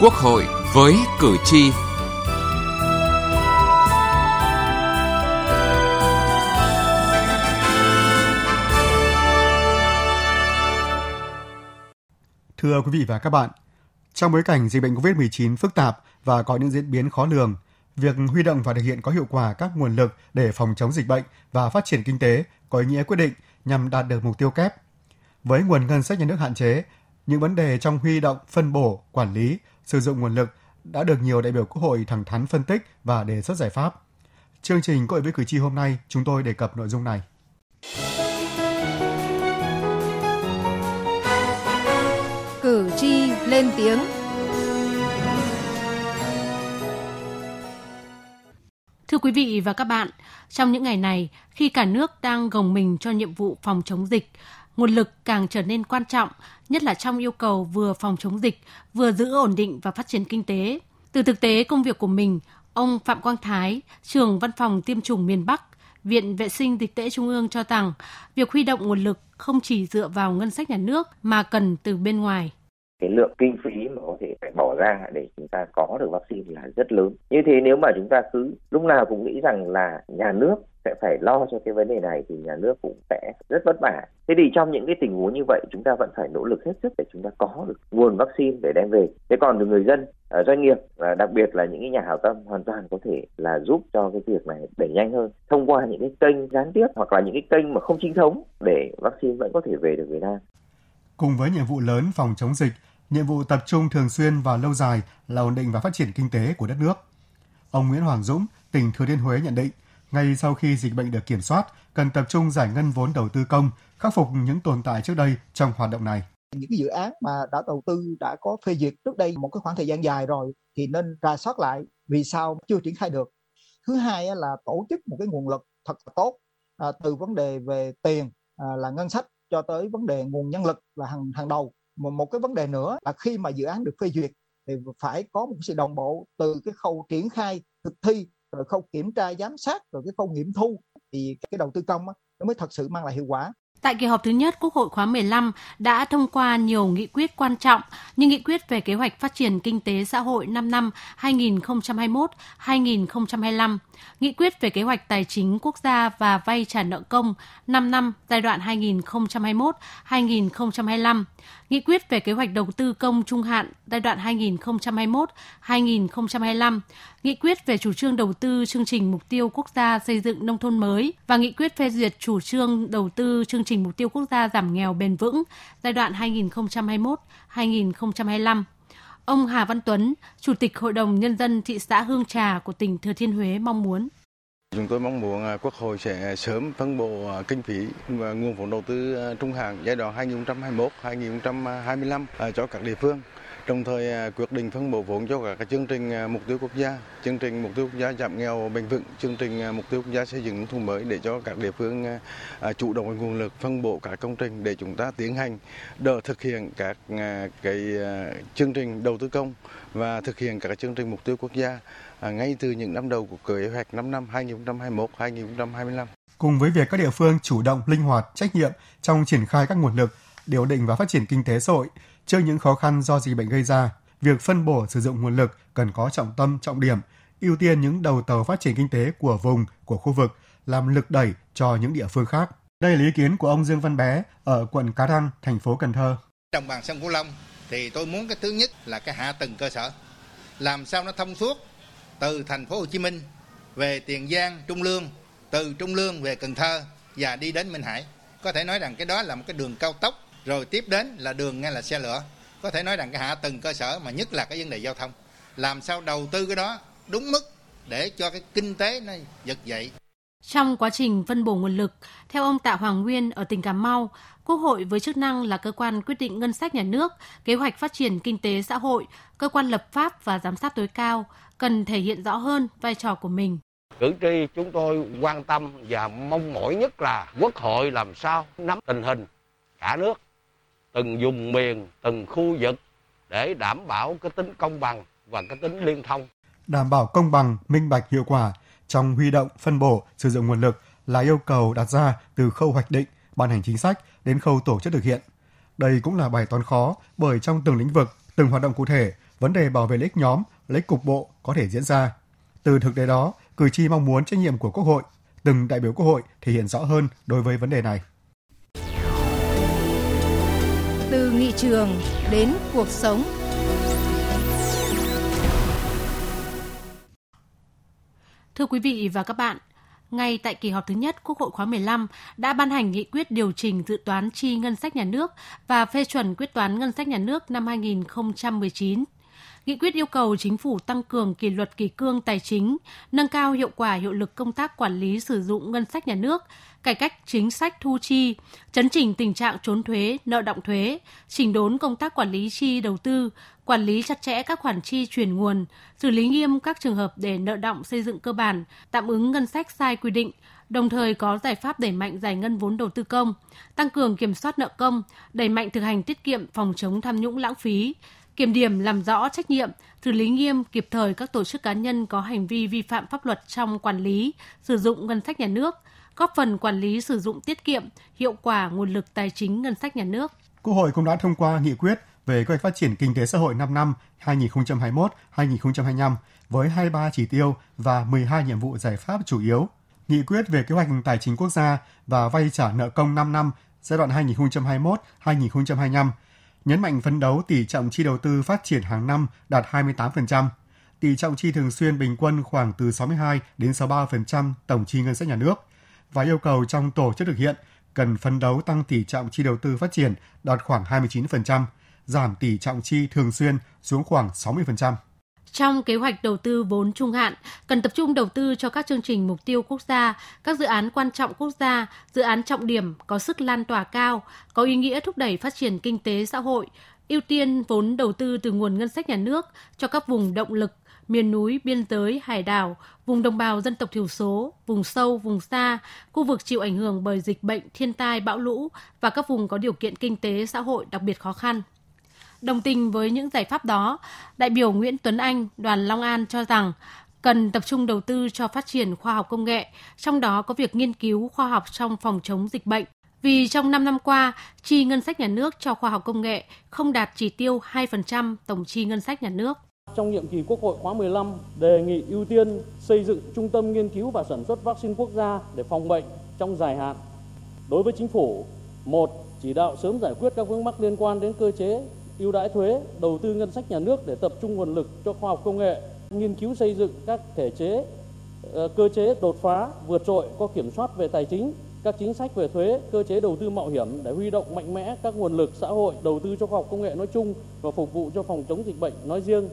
Quốc hội với cử tri. Thưa quý vị và các bạn, trong bối cảnh dịch bệnh COVID-19 phức tạp và có những diễn biến khó lường, việc huy động và thực hiện có hiệu quả các nguồn lực để phòng chống dịch bệnh và phát triển kinh tế có ý nghĩa quyết định nhằm đạt được mục tiêu kép. Với nguồn ngân sách nhà nước hạn chế, những vấn đề trong huy động, phân bổ, quản lý, sử dụng nguồn lực đã được nhiều đại biểu Quốc hội thẳng thắn phân tích và đề xuất giải pháp. Chương trình Quốc hội với cử tri hôm nay, chúng tôi đề cập nội dung này. Cử tri lên tiếng Thưa quý vị và các bạn, trong những ngày này, khi cả nước đang gồng mình cho nhiệm vụ phòng chống dịch, nguồn lực càng trở nên quan trọng, nhất là trong yêu cầu vừa phòng chống dịch, vừa giữ ổn định và phát triển kinh tế. Từ thực tế công việc của mình, ông Phạm Quang Thái, trưởng văn phòng tiêm chủng miền Bắc, Viện Vệ sinh Dịch tễ Trung ương cho rằng việc huy động nguồn lực không chỉ dựa vào ngân sách nhà nước mà cần từ bên ngoài cái lượng kinh phí mà có thể phải bỏ ra để chúng ta có được vaccine là rất lớn. Như thế nếu mà chúng ta cứ lúc nào cũng nghĩ rằng là nhà nước sẽ phải lo cho cái vấn đề này thì nhà nước cũng sẽ rất vất vả. Thế thì trong những cái tình huống như vậy chúng ta vẫn phải nỗ lực hết sức để chúng ta có được nguồn vaccine để đem về. Thế còn từ người dân, ờ, doanh nghiệp và đặc biệt là những cái nhà hảo tâm hoàn toàn có thể là giúp cho cái việc này đẩy nhanh hơn thông qua những cái kênh gián tiếp hoặc là những cái kênh mà không chính thống để vaccine vẫn có thể về được Việt Nam. Cùng với nhiệm vụ lớn phòng chống dịch, nhiệm vụ tập trung thường xuyên và lâu dài là ổn định và phát triển kinh tế của đất nước. Ông Nguyễn Hoàng Dũng, tỉnh Thừa Thiên Huế nhận định, ngay sau khi dịch bệnh được kiểm soát, cần tập trung giải ngân vốn đầu tư công, khắc phục những tồn tại trước đây trong hoạt động này. Những cái dự án mà đã đầu tư đã có phê duyệt trước đây một cái khoảng thời gian dài rồi thì nên ra soát lại vì sao chưa triển khai được. Thứ hai là tổ chức một cái nguồn lực thật là tốt à, từ vấn đề về tiền à, là ngân sách cho tới vấn đề nguồn nhân lực là hàng hàng đầu một, một cái vấn đề nữa là khi mà dự án được phê duyệt thì phải có một sự đồng bộ từ cái khâu triển khai thực thi rồi không kiểm tra giám sát, rồi cái khâu nghiệm thu, thì cái đầu tư công nó mới thật sự mang lại hiệu quả. Tại kỳ họp thứ nhất, Quốc hội khóa 15 đã thông qua nhiều nghị quyết quan trọng như nghị quyết về kế hoạch phát triển kinh tế xã hội 5 năm 2021-2025, nghị quyết về kế hoạch tài chính quốc gia và vay trả nợ công 5 năm giai đoạn 2021-2025, nghị quyết về kế hoạch đầu tư công trung hạn giai đoạn 2021-2025, nghị quyết về chủ trương đầu tư chương trình mục tiêu quốc gia xây dựng nông thôn mới và nghị quyết phê duyệt chủ trương đầu tư chương trình mục tiêu quốc gia giảm nghèo bền vững giai đoạn 2021-2025. Ông Hà Văn Tuấn, Chủ tịch Hội đồng Nhân dân thị xã Hương Trà của tỉnh Thừa Thiên Huế mong muốn. Chúng tôi mong muốn à, Quốc hội sẽ sớm phân bổ à, kinh phí và nguồn vốn đầu tư à, trung hạn giai đoạn 2021-2025 cho các địa phương đồng thời à, quyết định phân bổ vốn cho các chương trình à, mục tiêu quốc gia, chương trình mục tiêu quốc gia giảm nghèo bền vững, chương trình à, mục tiêu quốc gia xây dựng nông thôn mới để cho các địa phương chủ động nguồn lực phân bổ các công trình để chúng ta tiến hành đỡ thực hiện các cái chương trình đầu tư công và thực hiện các chương trình mục tiêu quốc gia ngay từ những năm đầu của kế hoạch 5 năm 2021-2025. Cùng với việc các địa phương chủ động, linh hoạt, trách nhiệm trong triển khai các nguồn lực, điều định và phát triển kinh tế xã hội, Trước những khó khăn do dịch bệnh gây ra, việc phân bổ sử dụng nguồn lực cần có trọng tâm, trọng điểm, ưu tiên những đầu tàu phát triển kinh tế của vùng, của khu vực, làm lực đẩy cho những địa phương khác. Đây là ý kiến của ông Dương Văn Bé ở quận Cá Răng, thành phố Cần Thơ. Trong bằng sông Cửu Long thì tôi muốn cái thứ nhất là cái hạ tầng cơ sở. Làm sao nó thông suốt từ thành phố Hồ Chí Minh về Tiền Giang, Trung Lương, từ Trung Lương về Cần Thơ và đi đến Minh Hải. Có thể nói rằng cái đó là một cái đường cao tốc rồi tiếp đến là đường ngay là xe lửa. Có thể nói rằng cái hạ tầng cơ sở mà nhất là cái vấn đề giao thông. Làm sao đầu tư cái đó đúng mức để cho cái kinh tế nó giật dậy? Trong quá trình phân bổ nguồn lực, theo ông Tạ Hoàng Nguyên ở tỉnh Cà Mau, Quốc hội với chức năng là cơ quan quyết định ngân sách nhà nước, kế hoạch phát triển kinh tế xã hội, cơ quan lập pháp và giám sát tối cao, cần thể hiện rõ hơn vai trò của mình. Cử tri chúng tôi quan tâm và mong mỏi nhất là Quốc hội làm sao nắm tình hình cả nước từng vùng miền, từng khu vực để đảm bảo cái tính công bằng và cái tính liên thông. Đảm bảo công bằng, minh bạch hiệu quả trong huy động, phân bổ, sử dụng nguồn lực là yêu cầu đặt ra từ khâu hoạch định, ban hành chính sách đến khâu tổ chức thực hiện. Đây cũng là bài toán khó bởi trong từng lĩnh vực, từng hoạt động cụ thể, vấn đề bảo vệ lợi ích nhóm, lợi ích cục bộ có thể diễn ra. Từ thực tế đó, cử tri mong muốn trách nhiệm của Quốc hội, từng đại biểu Quốc hội thể hiện rõ hơn đối với vấn đề này. Nghị trường đến cuộc sống. Thưa quý vị và các bạn, ngay tại kỳ họp thứ nhất Quốc hội khóa 15 đã ban hành nghị quyết điều chỉnh dự toán chi ngân sách nhà nước và phê chuẩn quyết toán ngân sách nhà nước năm 2019. Nghị quyết yêu cầu chính phủ tăng cường kỷ luật kỷ cương tài chính, nâng cao hiệu quả hiệu lực công tác quản lý sử dụng ngân sách nhà nước, cải cách chính sách thu chi, chấn chỉnh tình trạng trốn thuế, nợ động thuế, chỉnh đốn công tác quản lý chi đầu tư, quản lý chặt chẽ các khoản chi chuyển nguồn, xử lý nghiêm các trường hợp để nợ động xây dựng cơ bản, tạm ứng ngân sách sai quy định, đồng thời có giải pháp đẩy mạnh giải ngân vốn đầu tư công, tăng cường kiểm soát nợ công, đẩy mạnh thực hành tiết kiệm phòng chống tham nhũng lãng phí, kiểm điểm làm rõ trách nhiệm, xử lý nghiêm kịp thời các tổ chức cá nhân có hành vi vi phạm pháp luật trong quản lý, sử dụng ngân sách nhà nước, góp phần quản lý sử dụng tiết kiệm, hiệu quả nguồn lực tài chính ngân sách nhà nước. Quốc hội cũng đã thông qua nghị quyết về kế hoạch phát triển kinh tế xã hội 5 năm 2021-2025 với 23 chỉ tiêu và 12 nhiệm vụ giải pháp chủ yếu. Nghị quyết về kế hoạch tài chính quốc gia và vay trả nợ công 5 năm giai đoạn 2021-2025 nhấn mạnh phấn đấu tỷ trọng chi đầu tư phát triển hàng năm đạt 28%, tỷ trọng chi thường xuyên bình quân khoảng từ 62 đến 63% tổng chi ngân sách nhà nước và yêu cầu trong tổ chức thực hiện cần phấn đấu tăng tỷ trọng chi đầu tư phát triển đạt khoảng 29%, giảm tỷ trọng chi thường xuyên xuống khoảng 60%. Trong kế hoạch đầu tư vốn trung hạn, cần tập trung đầu tư cho các chương trình mục tiêu quốc gia, các dự án quan trọng quốc gia, dự án trọng điểm có sức lan tỏa cao, có ý nghĩa thúc đẩy phát triển kinh tế xã hội, ưu tiên vốn đầu tư từ nguồn ngân sách nhà nước cho các vùng động lực, miền núi, biên giới, hải đảo, vùng đồng bào dân tộc thiểu số, vùng sâu, vùng xa, khu vực chịu ảnh hưởng bởi dịch bệnh, thiên tai, bão lũ và các vùng có điều kiện kinh tế xã hội đặc biệt khó khăn. Đồng tình với những giải pháp đó, đại biểu Nguyễn Tuấn Anh, đoàn Long An cho rằng cần tập trung đầu tư cho phát triển khoa học công nghệ, trong đó có việc nghiên cứu khoa học trong phòng chống dịch bệnh. Vì trong 5 năm qua, chi ngân sách nhà nước cho khoa học công nghệ không đạt chỉ tiêu 2% tổng chi ngân sách nhà nước. Trong nhiệm kỳ Quốc hội khóa 15, đề nghị ưu tiên xây dựng trung tâm nghiên cứu và sản xuất vaccine quốc gia để phòng bệnh trong dài hạn. Đối với chính phủ, một chỉ đạo sớm giải quyết các vướng mắc liên quan đến cơ chế ưu đãi thuế, đầu tư ngân sách nhà nước để tập trung nguồn lực cho khoa học công nghệ, nghiên cứu xây dựng các thể chế, ờ, cơ chế đột phá, vượt trội có kiểm soát về tài chính, các chính sách về thuế, cơ chế đầu tư mạo hiểm để huy động mạnh mẽ các nguồn lực xã hội đầu tư cho khoa học công nghệ nói chung và phục vụ cho phòng chống dịch bệnh nói riêng.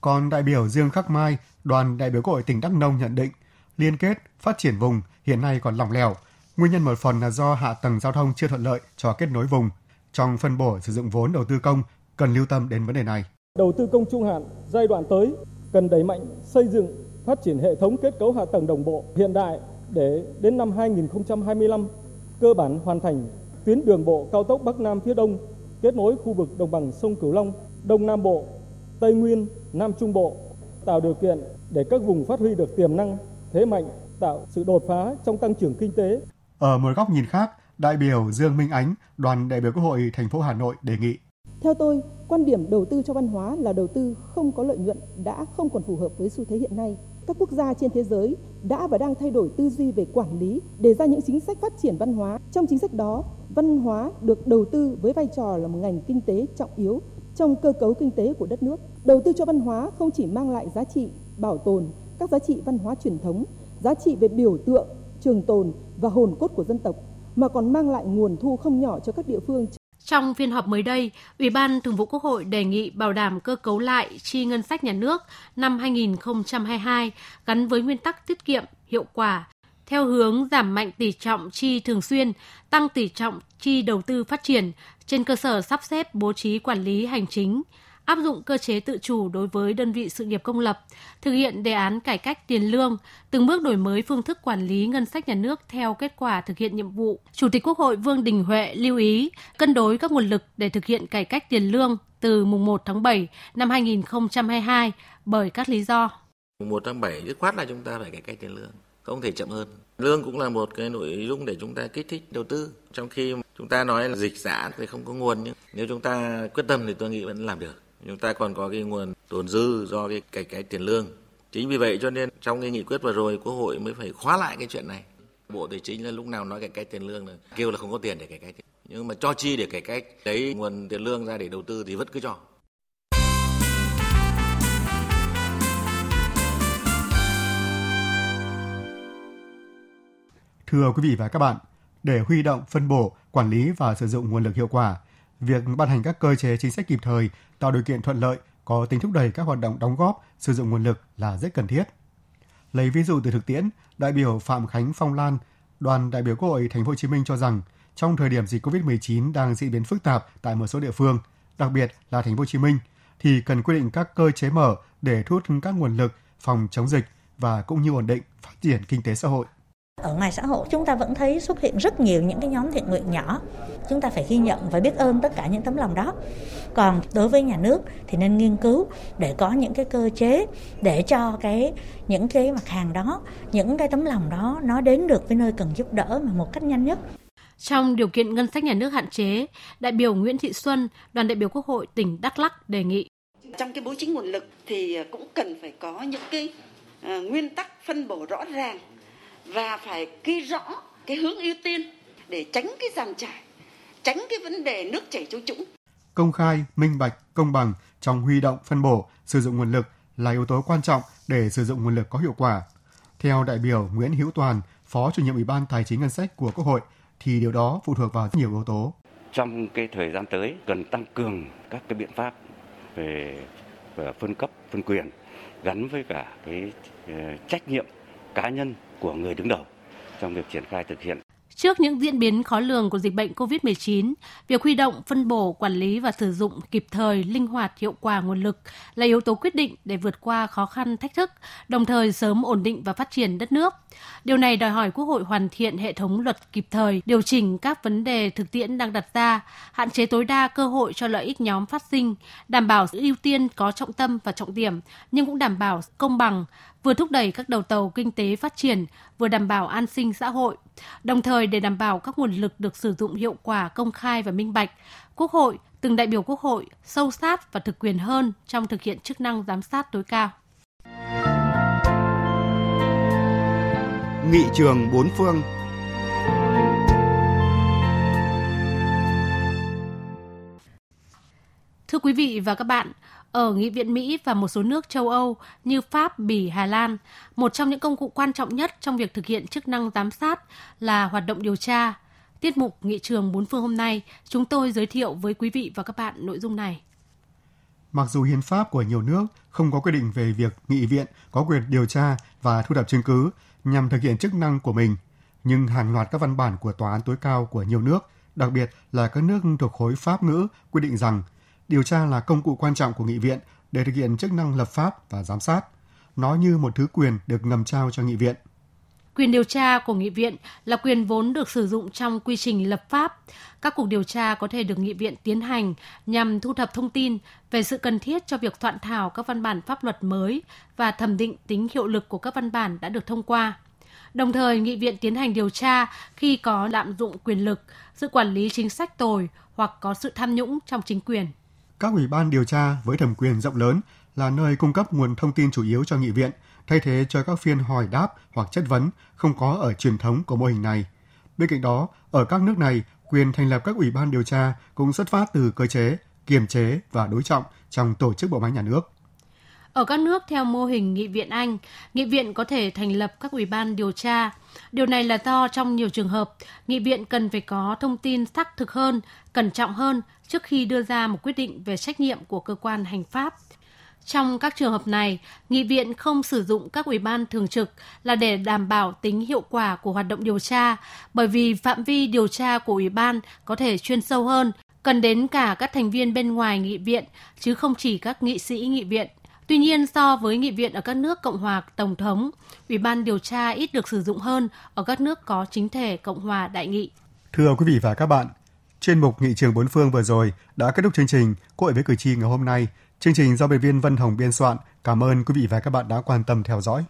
Còn đại biểu Dương Khắc Mai, đoàn đại biểu Quốc hội tỉnh Đắk Nông nhận định, liên kết phát triển vùng hiện nay còn lỏng lẻo. Nguyên nhân một phần là do hạ tầng giao thông chưa thuận lợi cho kết nối vùng, trong phân bổ sử dụng vốn đầu tư công cần lưu tâm đến vấn đề này. Đầu tư công trung hạn giai đoạn tới cần đẩy mạnh xây dựng phát triển hệ thống kết cấu hạ tầng đồng bộ hiện đại để đến năm 2025 cơ bản hoàn thành tuyến đường bộ cao tốc Bắc Nam phía Đông kết nối khu vực đồng bằng sông Cửu Long, Đông Nam Bộ, Tây Nguyên, Nam Trung Bộ tạo điều kiện để các vùng phát huy được tiềm năng, thế mạnh, tạo sự đột phá trong tăng trưởng kinh tế. Ở một góc nhìn khác, đại biểu Dương Minh Ánh, đoàn đại biểu Quốc hội thành phố Hà Nội đề nghị. Theo tôi, quan điểm đầu tư cho văn hóa là đầu tư không có lợi nhuận đã không còn phù hợp với xu thế hiện nay. Các quốc gia trên thế giới đã và đang thay đổi tư duy về quản lý, đề ra những chính sách phát triển văn hóa. Trong chính sách đó, văn hóa được đầu tư với vai trò là một ngành kinh tế trọng yếu trong cơ cấu kinh tế của đất nước. Đầu tư cho văn hóa không chỉ mang lại giá trị bảo tồn các giá trị văn hóa truyền thống, giá trị về biểu tượng, trường tồn và hồn cốt của dân tộc mà còn mang lại nguồn thu không nhỏ cho các địa phương. Trong phiên họp mới đây, Ủy ban Thường vụ Quốc hội đề nghị bảo đảm cơ cấu lại chi ngân sách nhà nước năm 2022 gắn với nguyên tắc tiết kiệm, hiệu quả, theo hướng giảm mạnh tỷ trọng chi thường xuyên, tăng tỷ trọng chi đầu tư phát triển trên cơ sở sắp xếp bố trí quản lý hành chính, áp dụng cơ chế tự chủ đối với đơn vị sự nghiệp công lập, thực hiện đề án cải cách tiền lương, từng bước đổi mới phương thức quản lý ngân sách nhà nước theo kết quả thực hiện nhiệm vụ. Chủ tịch Quốc hội Vương Đình Huệ lưu ý cân đối các nguồn lực để thực hiện cải cách tiền lương từ mùng 1 tháng 7 năm 2022 bởi các lý do. Mùng 1 tháng 7 dứt khoát là chúng ta phải cải cách tiền lương không thể chậm hơn. Lương cũng là một cái nội dung để chúng ta kích thích đầu tư. Trong khi chúng ta nói là dịch giả thì không có nguồn nhưng nếu chúng ta quyết tâm thì tôi nghĩ vẫn làm được chúng ta còn có cái nguồn tồn dư do cái cải cách tiền lương. Chính vì vậy cho nên trong cái nghị quyết vừa rồi Quốc hội mới phải khóa lại cái chuyện này. Bộ Tài chính là lúc nào nói cải cách tiền lương là kêu là không có tiền để cải cách. Nhưng mà cho chi để cải cách, lấy nguồn tiền lương ra để đầu tư thì vẫn cứ cho. Thưa quý vị và các bạn, để huy động, phân bổ, quản lý và sử dụng nguồn lực hiệu quả, việc ban hành các cơ chế chính sách kịp thời tạo điều kiện thuận lợi có tính thúc đẩy các hoạt động đóng góp sử dụng nguồn lực là rất cần thiết. Lấy ví dụ từ thực tiễn, đại biểu Phạm Khánh Phong Lan, đoàn đại biểu Quốc hội Thành phố Hồ Chí Minh cho rằng trong thời điểm dịch Covid-19 đang diễn biến phức tạp tại một số địa phương, đặc biệt là Thành phố Hồ Chí Minh thì cần quy định các cơ chế mở để thu hút các nguồn lực phòng chống dịch và cũng như ổn định phát triển kinh tế xã hội. Ở ngoài xã hội chúng ta vẫn thấy xuất hiện rất nhiều những cái nhóm thiện nguyện nhỏ. Chúng ta phải ghi nhận và biết ơn tất cả những tấm lòng đó. Còn đối với nhà nước thì nên nghiên cứu để có những cái cơ chế để cho cái những cái mặt hàng đó, những cái tấm lòng đó nó đến được với nơi cần giúp đỡ mà một cách nhanh nhất. Trong điều kiện ngân sách nhà nước hạn chế, đại biểu Nguyễn Thị Xuân, đoàn đại biểu Quốc hội tỉnh Đắk Lắk đề nghị trong cái bố trí nguồn lực thì cũng cần phải có những cái uh, nguyên tắc phân bổ rõ ràng và phải ghi rõ cái hướng ưu tiên để tránh cái giàn trải, tránh cái vấn đề nước chảy chỗ trũng. Công khai, minh bạch, công bằng trong huy động, phân bổ, sử dụng nguồn lực là yếu tố quan trọng để sử dụng nguồn lực có hiệu quả. Theo đại biểu Nguyễn Hữu Toàn, Phó chủ nhiệm Ủy ban Tài chính Ngân sách của Quốc hội, thì điều đó phụ thuộc vào rất nhiều yếu tố. Trong cái thời gian tới cần tăng cường các cái biện pháp về, về phân cấp, phân quyền gắn với cả cái uh, trách nhiệm cá nhân của người đứng đầu trong việc triển khai thực hiện. Trước những diễn biến khó lường của dịch bệnh COVID-19, việc huy động, phân bổ, quản lý và sử dụng kịp thời, linh hoạt, hiệu quả nguồn lực là yếu tố quyết định để vượt qua khó khăn, thách thức, đồng thời sớm ổn định và phát triển đất nước. Điều này đòi hỏi Quốc hội hoàn thiện hệ thống luật kịp thời, điều chỉnh các vấn đề thực tiễn đang đặt ra, hạn chế tối đa cơ hội cho lợi ích nhóm phát sinh, đảm bảo sự ưu tiên có trọng tâm và trọng điểm, nhưng cũng đảm bảo công bằng, vừa thúc đẩy các đầu tàu kinh tế phát triển, vừa đảm bảo an sinh xã hội. Đồng thời để đảm bảo các nguồn lực được sử dụng hiệu quả, công khai và minh bạch, Quốc hội, từng đại biểu Quốc hội sâu sát và thực quyền hơn trong thực hiện chức năng giám sát tối cao. Nghị trường bốn phương Thưa quý vị và các bạn, ở Nghị viện Mỹ và một số nước châu Âu như Pháp, Bỉ, Hà Lan, một trong những công cụ quan trọng nhất trong việc thực hiện chức năng giám sát là hoạt động điều tra. Tiết mục Nghị trường bốn phương hôm nay, chúng tôi giới thiệu với quý vị và các bạn nội dung này. Mặc dù hiến pháp của nhiều nước không có quy định về việc nghị viện có quyền điều tra và thu thập chứng cứ nhằm thực hiện chức năng của mình, nhưng hàng loạt các văn bản của tòa án tối cao của nhiều nước, đặc biệt là các nước thuộc khối pháp ngữ quy định rằng điều tra là công cụ quan trọng của nghị viện để thực hiện chức năng lập pháp và giám sát. Nó như một thứ quyền được ngầm trao cho nghị viện. Quyền điều tra của nghị viện là quyền vốn được sử dụng trong quy trình lập pháp. Các cuộc điều tra có thể được nghị viện tiến hành nhằm thu thập thông tin về sự cần thiết cho việc soạn thảo các văn bản pháp luật mới và thẩm định tính hiệu lực của các văn bản đã được thông qua. Đồng thời, nghị viện tiến hành điều tra khi có lạm dụng quyền lực, sự quản lý chính sách tồi hoặc có sự tham nhũng trong chính quyền. Các ủy ban điều tra với thẩm quyền rộng lớn là nơi cung cấp nguồn thông tin chủ yếu cho nghị viện, thay thế cho các phiên hỏi đáp hoặc chất vấn không có ở truyền thống của mô hình này. Bên cạnh đó, ở các nước này, quyền thành lập các ủy ban điều tra cũng xuất phát từ cơ chế, kiềm chế và đối trọng trong tổ chức bộ máy nhà nước. Ở các nước theo mô hình nghị viện Anh, nghị viện có thể thành lập các ủy ban điều tra. Điều này là do trong nhiều trường hợp, nghị viện cần phải có thông tin xác thực hơn, cẩn trọng hơn trước khi đưa ra một quyết định về trách nhiệm của cơ quan hành pháp. Trong các trường hợp này, nghị viện không sử dụng các ủy ban thường trực là để đảm bảo tính hiệu quả của hoạt động điều tra, bởi vì phạm vi điều tra của ủy ban có thể chuyên sâu hơn, cần đến cả các thành viên bên ngoài nghị viện, chứ không chỉ các nghị sĩ nghị viện. Tuy nhiên, so với nghị viện ở các nước Cộng hòa Tổng thống, Ủy ban điều tra ít được sử dụng hơn ở các nước có chính thể Cộng hòa Đại nghị. Thưa quý vị và các bạn, chuyên mục Nghị trường bốn phương vừa rồi đã kết thúc chương trình Cội với cử tri ngày hôm nay. Chương trình do biên viên Vân Hồng biên soạn. Cảm ơn quý vị và các bạn đã quan tâm theo dõi.